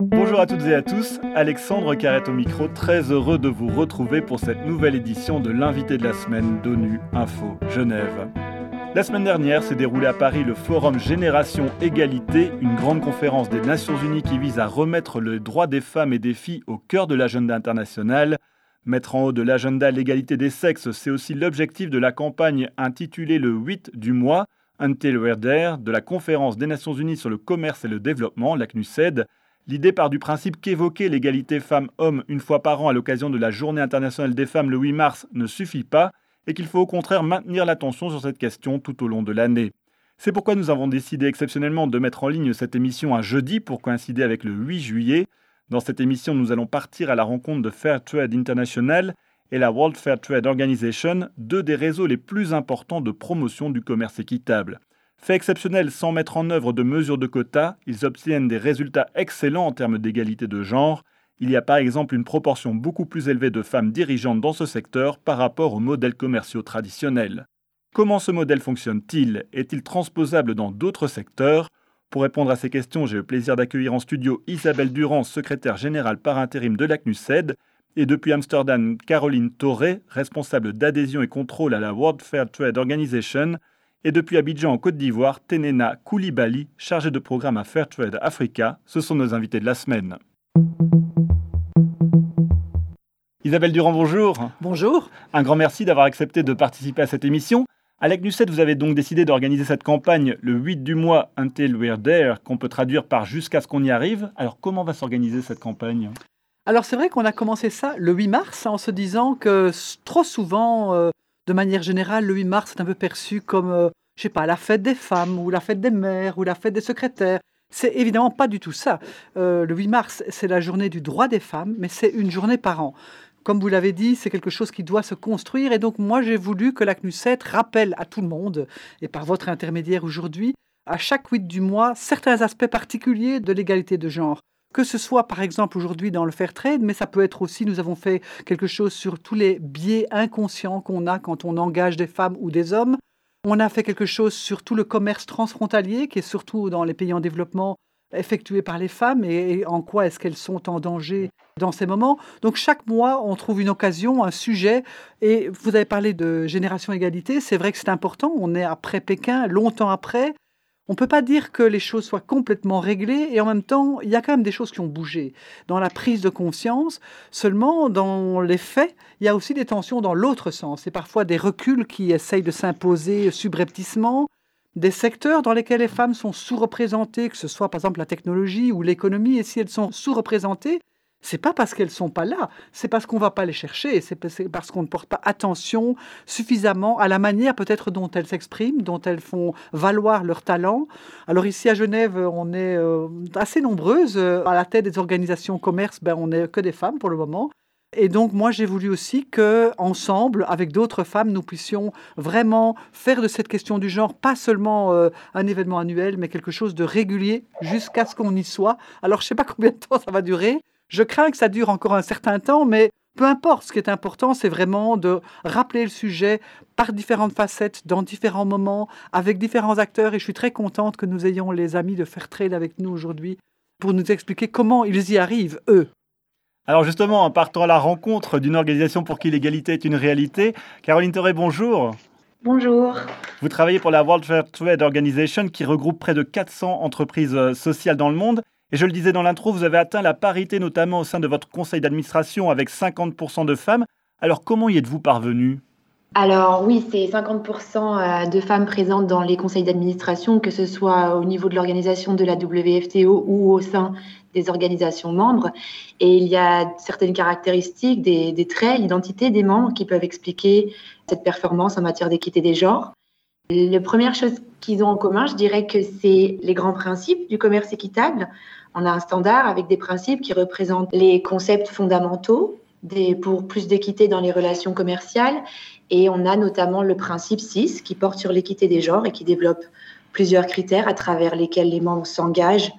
Bonjour à toutes et à tous, Alexandre Carrette au micro, très heureux de vous retrouver pour cette nouvelle édition de l'invité de la semaine d'ONU Info Genève. La semaine dernière s'est déroulé à Paris le forum Génération Égalité, une grande conférence des Nations Unies qui vise à remettre le droit des femmes et des filles au cœur de l'agenda international. Mettre en haut de l'agenda l'égalité des sexes, c'est aussi l'objectif de la campagne intitulée le 8 du mois, There, de la conférence des Nations Unies sur le commerce et le développement, la CNUSED. L'idée part du principe qu'évoquer l'égalité femmes-hommes une fois par an à l'occasion de la Journée internationale des femmes le 8 mars ne suffit pas et qu'il faut au contraire maintenir l'attention sur cette question tout au long de l'année. C'est pourquoi nous avons décidé exceptionnellement de mettre en ligne cette émission un jeudi pour coïncider avec le 8 juillet. Dans cette émission, nous allons partir à la rencontre de Fair Trade International et la World Fair Trade Organization, deux des réseaux les plus importants de promotion du commerce équitable. Fait exceptionnel sans mettre en œuvre de mesures de quotas, ils obtiennent des résultats excellents en termes d'égalité de genre. Il y a par exemple une proportion beaucoup plus élevée de femmes dirigeantes dans ce secteur par rapport aux modèles commerciaux traditionnels. Comment ce modèle fonctionne-t-il? Est-il transposable dans d'autres secteurs? Pour répondre à ces questions, j'ai le plaisir d'accueillir en studio Isabelle Durand, secrétaire générale par intérim de l'ACNUSED, et depuis Amsterdam, Caroline Torré, responsable d'adhésion et contrôle à la World Fair Trade Organization, et depuis Abidjan en Côte d'Ivoire, Tenena Koulibaly, chargé de programme à Fairtrade Africa. Ce sont nos invités de la semaine. Isabelle Durand, bonjour. Bonjour. Un grand merci d'avoir accepté de participer à cette émission. Avec Nucet, vous avez donc décidé d'organiser cette campagne le 8 du mois Until We're There, qu'on peut traduire par jusqu'à ce qu'on y arrive. Alors, comment va s'organiser cette campagne? Alors, c'est vrai qu'on a commencé ça le 8 mars en se disant que trop souvent, euh, de manière générale, le 8 mars est un peu perçu comme, euh, je sais pas, la fête des femmes ou la fête des mères ou la fête des secrétaires. C'est évidemment pas du tout ça. Euh, le 8 mars, c'est la journée du droit des femmes, mais c'est une journée par an. Comme vous l'avez dit, c'est quelque chose qui doit se construire. Et donc, moi, j'ai voulu que la CNUSET rappelle à tout le monde, et par votre intermédiaire aujourd'hui, à chaque 8 du mois, certains aspects particuliers de l'égalité de genre que ce soit par exemple aujourd'hui dans le fair trade, mais ça peut être aussi, nous avons fait quelque chose sur tous les biais inconscients qu'on a quand on engage des femmes ou des hommes. On a fait quelque chose sur tout le commerce transfrontalier, qui est surtout dans les pays en développement effectué par les femmes et, en quoi est-ce qu'elles sont en danger dans ces moments. Donc chaque mois, on trouve une occasion, un sujet. Et vous avez parlé de génération égalité, c'est vrai que c'est important. On est après Pékin, longtemps après. On ne peut pas dire que les choses soient complètement réglées et en même temps, il y a quand même des choses qui ont bougé dans la prise de conscience. Seulement, dans les faits, il y a aussi des tensions dans l'autre sens et parfois des reculs qui essayent de s'imposer subrepticement. Des secteurs dans lesquels les femmes sont sous-représentées, que ce soit par exemple la technologie ou l'économie, et si elles sont sous-représentées, c'est pas parce qu'elles sont pas là, c'est parce qu'on va pas les chercher, c'est parce qu'on ne porte pas attention suffisamment à la manière peut-être dont elles s'expriment, dont elles font valoir leur talent. Alors ici à Genève, on est euh, assez nombreuses euh, à la tête des organisations commerce, ben on n'est que des femmes pour le moment. Et donc moi j'ai voulu aussi que ensemble avec d'autres femmes nous puissions vraiment faire de cette question du genre pas seulement euh, un événement annuel mais quelque chose de régulier jusqu'à ce qu'on y soit. Alors je sais pas combien de temps ça va durer, je crains que ça dure encore un certain temps, mais peu importe, ce qui est important, c'est vraiment de rappeler le sujet par différentes facettes, dans différents moments, avec différents acteurs. Et je suis très contente que nous ayons les amis de Fairtrade avec nous aujourd'hui pour nous expliquer comment ils y arrivent, eux. Alors justement, en partant à la rencontre d'une organisation pour qui l'égalité est une réalité, Caroline Toré, bonjour. Bonjour. Vous travaillez pour la World Fair Trade Organization qui regroupe près de 400 entreprises euh, sociales dans le monde. Et je le disais dans l'intro, vous avez atteint la parité notamment au sein de votre conseil d'administration avec 50% de femmes. Alors comment y êtes-vous parvenu? Alors oui, c'est 50% euh, de femmes présentes dans les conseils d'administration, que ce soit au niveau de l'organisation de la WFTO ou au sein des organisations membres. Et il y a certaines caractéristiques, des, des traits, l'identité des membres qui peuvent expliquer cette performance en matière d'équité des genres. La première chose qu'ils ont en commun, je dirais que c'est les grands principes du commerce équitable. On a un standard avec des principes qui représentent les concepts fondamentaux pour plus d'équité dans les relations commerciales. Et on a notamment le principe 6 qui porte sur l'équité des genres et qui développe plusieurs critères à travers lesquels les membres s'engagent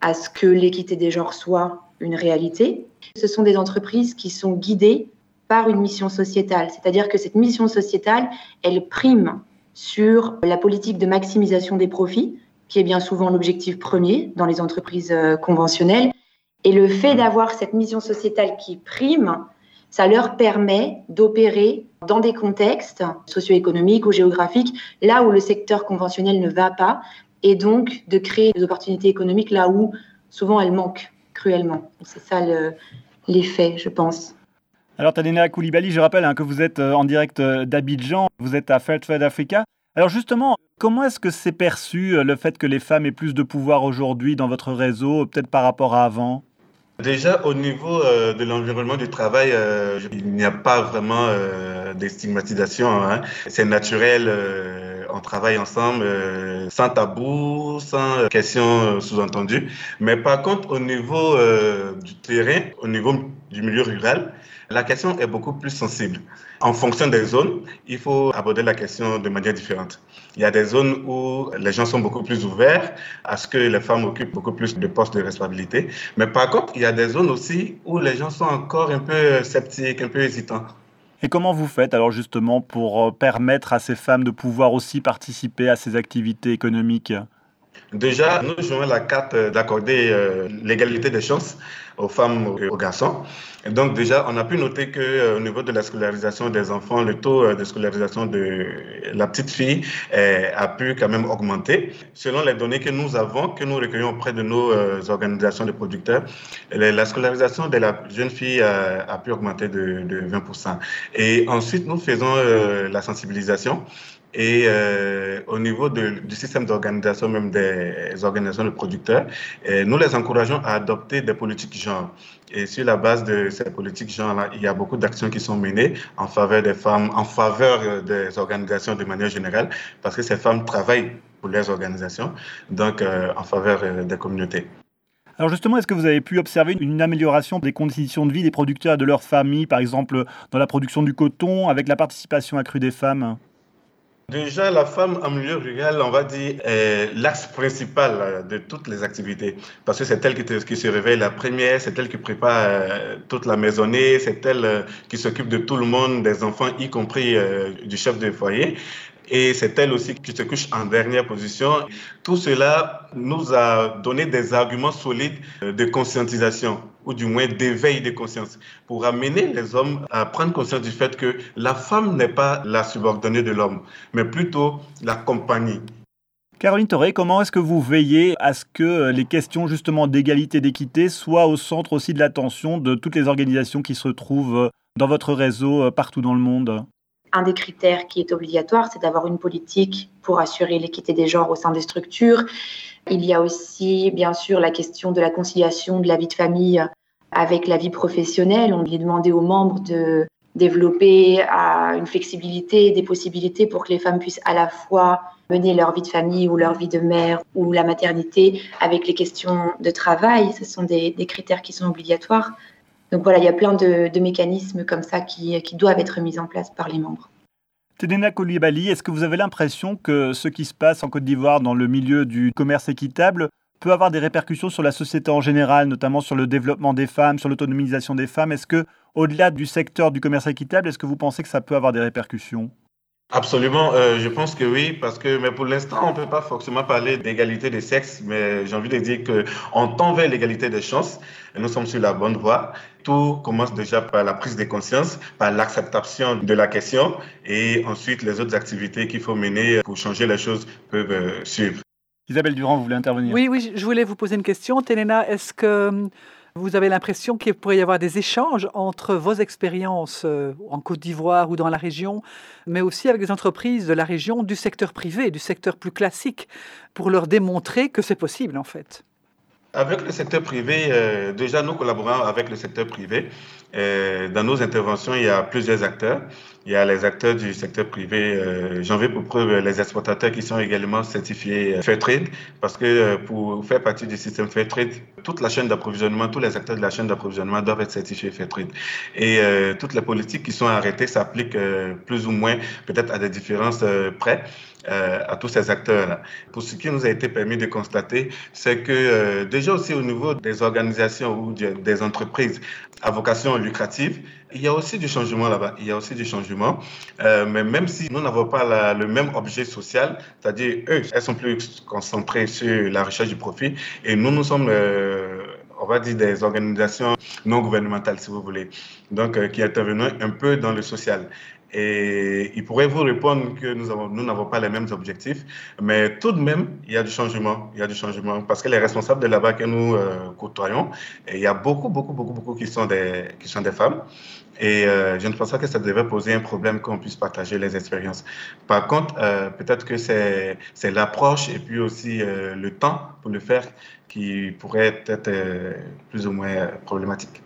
à ce que l'équité des genres soit une réalité. Ce sont des entreprises qui sont guidées par une mission sociétale, c'est-à-dire que cette mission sociétale, elle prime sur la politique de maximisation des profits qui est bien souvent l'objectif premier dans les entreprises conventionnelles. Et le fait d'avoir cette mission sociétale qui prime, ça leur permet d'opérer dans des contextes socio-économiques ou géographiques, là où le secteur conventionnel ne va pas, et donc de créer des opportunités économiques là où souvent elles manquent cruellement. C'est ça l'effet, je pense. Alors, Tadena Koulibaly, je rappelle hein, que vous êtes euh, en direct euh, d'Abidjan, vous êtes à Fairtrade Africa. Alors justement, comment est-ce que c'est perçu euh, le fait que les femmes aient plus de pouvoir aujourd'hui dans votre réseau, peut-être par rapport à avant? Déjà, au niveau de l'environnement du travail, il n'y a pas vraiment de stigmatisation. Hein. C'est naturel, on travaille ensemble, sans tabou, sans questions sous-entendues. Mais par contre, au niveau du terrain, au niveau du milieu rural, la question est beaucoup plus sensible. En fonction des zones, il faut aborder la question de manière différente. Il y a des zones où les gens sont beaucoup plus ouverts à ce que les femmes occupent beaucoup plus de postes de responsabilité. Mais par contre, il y a des zones aussi où les gens sont encore un peu sceptiques, un peu hésitants. Et comment vous faites alors justement pour euh, permettre à ces femmes de pouvoir aussi participer à ces activités économiques? Déjà, nous jouons la carte d'accorder euh, l'égalité des chances aux femmes et aux garçons. Donc déjà, on a pu noter que euh, au niveau de la scolarisation des enfants, le taux euh, de scolarisation de la petite fille a pu quand même augmenter. Selon les données que nous avons, que nous recueillons auprès de nos organisations de producteurs, la scolarisation de la jeune fille a, pu augmenter de 20%. Et ensuite, nous faisons la sensibilisation et euh, au niveau du système d'organisation même des organisations de producteurs, euh, nous les encourageons à adopter des politiques genre. Et sur la base de ces politiques genre-là, il y a beaucoup d'actions qui sont menées en faveur des femmes, en faveur des organisations de manière générale, parce que ces femmes travaillent pour les organisations, donc euh, en faveur des communautés. Alors justement, est-ce que vous avez pu observer une amélioration des conditions de vie des producteurs et de leurs familles, par exemple dans la production du coton, avec la participation accrue des femmes? Déjà, la femme en milieu rural, on va dire, est l'axe principal de toutes les activités. Parce que c'est elle qui, se réveille la première, c'est elle qui prépare euh, toute la maisonnée, c'est elle euh, qui s'occupe de tout le monde, des enfants, y compris euh, du chef de foyer et c'est elle aussi qui se couche en dernière position. Tout cela nous a donné des arguments solides de conscientisation ou du moins d'éveil de conscience pour amener les hommes à prendre conscience du fait que la femme n'est pas la subordonnée de l'homme, mais plutôt la compagnie. Caroline Toré, comment est-ce que vous veillez à ce que les questions justement d'égalité, d'équité soient au centre aussi de l'attention de toutes les organisations qui se trouvent dans votre réseau partout dans le monde? Un des critères qui est obligatoire, c'est d'avoir une politique pour assurer l'équité des genres au sein des structures. Il y a aussi, bien sûr, la question de la conciliation de la vie de famille avec la vie professionnelle. On lui demandé aux membres de développer une flexibilité, des possibilités pour que les femmes puissent à la fois mener leur vie de famille ou leur vie de mère ou la maternité avec les questions de travail. Ce sont des, critères qui sont obligatoires. Donc voilà, il y a plein de, mécanismes comme ça qui, doivent être mis en place par les membres. Tedena Koulibaly, est-ce que vous avez l'impression que ce qui se passe en Côte d'Ivoire dans le milieu du commerce équitable peut avoir des répercussions sur la société en général, notamment sur le développement des femmes, sur l'autonomisation des femmes? Est-ce que, au-delà du secteur du commerce équitable, est-ce que vous pensez que ça peut avoir des répercussions? Absolument, euh, je pense que oui, parce que mais pour l'instant, on ne peut pas forcément parler d'égalité des sexes, mais j'ai envie de dire qu'on tend vers l'égalité des chances et nous sommes sur la bonne voie. Tout commence déjà par la prise de conscience, par l'acceptation de la question et ensuite les autres activités qu'il faut mener pour changer les choses peuvent euh, suivre. Isabelle Durand, vous voulez intervenir? Oui, oui, je voulais vous poser une question. Téléna, est-ce que vous avez l'impression qu'il pourrait y avoir des échanges entre vos expériences euh, en Côte d'Ivoire ou dans la région, mais aussi avec des entreprises de la région, du secteur privé, du secteur plus classique, pour leur démontrer que c'est possible en fait? Avec le secteur privé, euh, déjà nous collaborons avec le secteur privé. Euh, dans nos interventions, il y a plusieurs acteurs. Il y a les acteurs du secteur privé. Euh, J'en veux pour preuve les exportateurs qui sont également certifiés Fairtrade, parce que pour faire partie du système Fairtrade, toute la chaîne d'approvisionnement, tous les acteurs de la chaîne d'approvisionnement doivent être certifiés Fairtrade. Et toutes les politiques qui sont arrêtées s'appliquent plus ou moins, peut-être à des différences près. À tous ces acteurs-là. Pour ce qui nous a été permis de constater, c'est que déjà aussi au niveau des organisations ou des entreprises à vocation lucrative, il y a aussi du changement là-bas. Il y a aussi du changement. Euh, mais même si nous n'avons pas le même objet social, c'est-à-dire eux, elles sont plus concentrées sur la recherche du profit et nous, nous sommes, euh, on va dire, des organisations non gouvernementales, si vous voulez, donc euh, qui intervenons un peu dans le social. Et il pourrait vous répondre que nous avons, nous n'avons pas les mêmes objectifs, mais tout de même, il y a du changement. Il y a du changement parce que les responsables de là-bas que nous euh, côtoyons, il y a beaucoup, beaucoup, beaucoup, beaucoup qui sont des, femmes. Et euh, je ne pense pas que ça devrait poser un problème qu'on puisse partager les expériences. Par contre, euh, peut-être que c'est l'approche et puis aussi le temps pour le faire qui pourrait être plus ou moins problématique.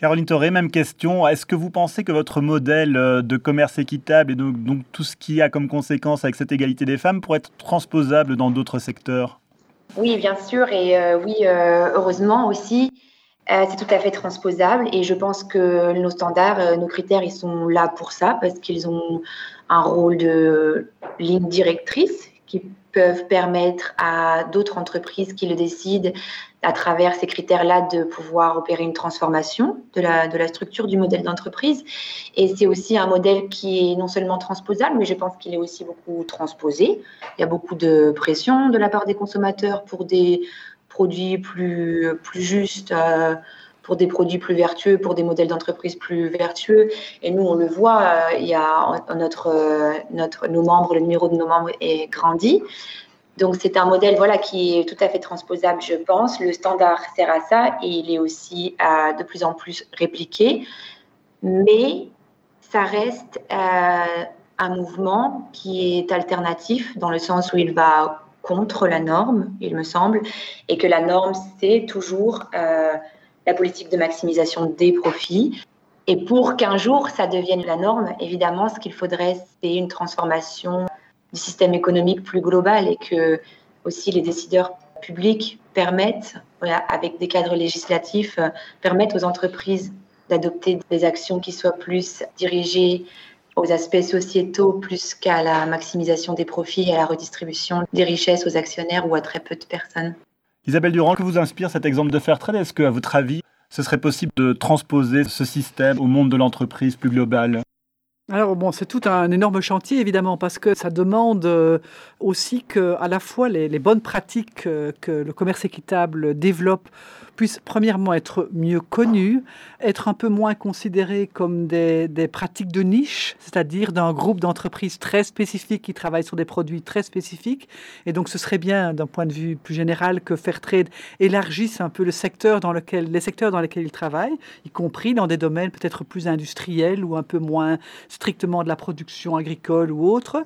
Caroline Toré, même question. Est-ce que vous pensez que votre modèle euh, de commerce équitable et donc, tout ce qui a comme conséquence avec cette égalité des femmes pourrait être transposable dans d'autres secteurs? Oui, bien sûr, et euh, oui, euh, heureusement aussi. c'est tout à fait transposable et je pense que nos standards, nos critères, ils sont là pour ça parce qu'ils ont un rôle de ligne directrice qui peuvent permettre à d'autres entreprises qui le décident à travers ces critères-là de pouvoir opérer une transformation de la, de la structure du modèle d'entreprise. Et c'est aussi un modèle qui est non seulement transposable, mais je pense qu'il est aussi beaucoup transposé. Il y a beaucoup de pression de la part des consommateurs pour des produits plus, plus justes. Euh, pour des produits plus vertueux, pour des modèles d'entreprise plus vertueux. Et nous, on le voit, euh, il y a notre, euh, notre, nos membres, le numéro de nos membres est grandi. Donc c'est un modèle voilà, qui est tout à fait transposable, je pense. Le standard sert à ça et il est aussi de plus en plus répliqué. Mais ça reste euh, un mouvement qui est alternatif dans le sens où il va contre la norme, il me semble, et que la norme, c'est toujours la politique de maximisation des profits. Et pour qu'un jour ça devienne la norme, évidemment, ce qu'il faudrait, c'est une transformation du système économique plus global et que aussi les décideurs publics permettent, avec des cadres législatifs, euh, permettent aux entreprises d'adopter des actions qui soient plus dirigées aux aspects sociétaux plus qu'à la maximisation des profits et à la redistribution des richesses aux actionnaires ou à très peu de personnes. Isabelle Durand, que vous inspire cet exemple de Fairtrade Est-ce qu'à votre avis, ce serait possible de transposer ce système au monde de l'entreprise plus global alors bon, c'est tout un énorme chantier évidemment parce que ça demande euh, aussi que à la fois les, les bonnes pratiques euh, que le commerce équitable développe puissent premièrement être mieux connus, être un peu moins considérés comme des, des pratiques de niche, c'est-à-dire d'un groupe d'entreprises très spécifiques qui travaillent sur des produits très spécifiques. Et donc ce serait bien, d'un point de vue plus général, que Fairtrade élargisse un peu le secteur dans lequel, les secteurs dans lesquels ils travaillent, y compris dans des domaines peut-être plus industriels ou un peu moins strictement de la production agricole ou autre.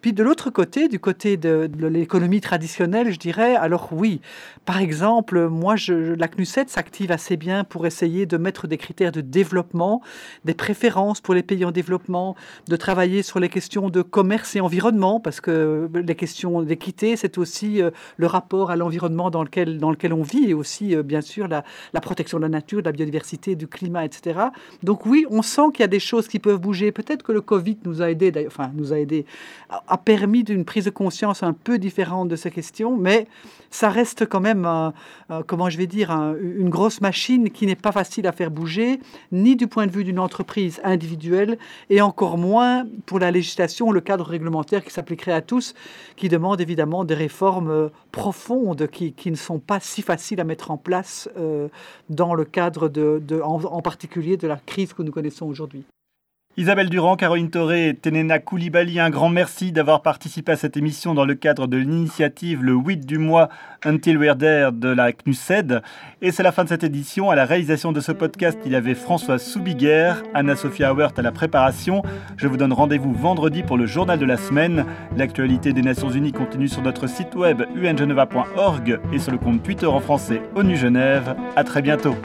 Puis de l'autre côté, du côté de, l'économie traditionnelle, je dirais, alors oui, par exemple, moi, je, la CNUSET s'active assez bien pour essayer de mettre des critères de développement, des préférences pour les pays en développement, de travailler sur les questions de commerce et environnement, parce que les questions d'équité, c'est aussi euh, le rapport à l'environnement dans lequel, dans lequel on vit, et aussi, euh, bien sûr, la, protection de la nature, de la biodiversité, du climat, etc. Donc oui, on sent qu'il y a des choses qui peuvent bouger. Peut-être que le Covid nous a aidé, enfin, nous a aidé, a permis d'une prise de conscience un peu différente de ces questions, mais ça reste quand même, comment je vais dire, une grosse machine qui n'est pas facile à faire bouger, ni du point de vue d'une entreprise individuelle, et encore moins pour la législation, le cadre réglementaire qui s'appliquerait à tous, qui demande évidemment des réformes euh, profondes qui, qui, ne sont pas si faciles à mettre en place euh, dans le cadre de, en particulier de la crise que nous connaissons aujourd'hui. Isabelle Durand, Caroline Toré et Tenena Koulibaly, un grand merci d'avoir participé à cette émission dans le cadre de l'initiative le 8 du mois Until We're There de la CNUSED. Et c'est la fin de cette édition. À la réalisation de ce podcast, il y avait François Soubiguer, Anna-Sophia Hauert à la préparation. Je vous donne rendez-vous vendredi pour le journal de la semaine. L'actualité des Nations Unies continue sur notre site web ungeneva.org et sur le compte Twitter en français ONU Genève. À très bientôt.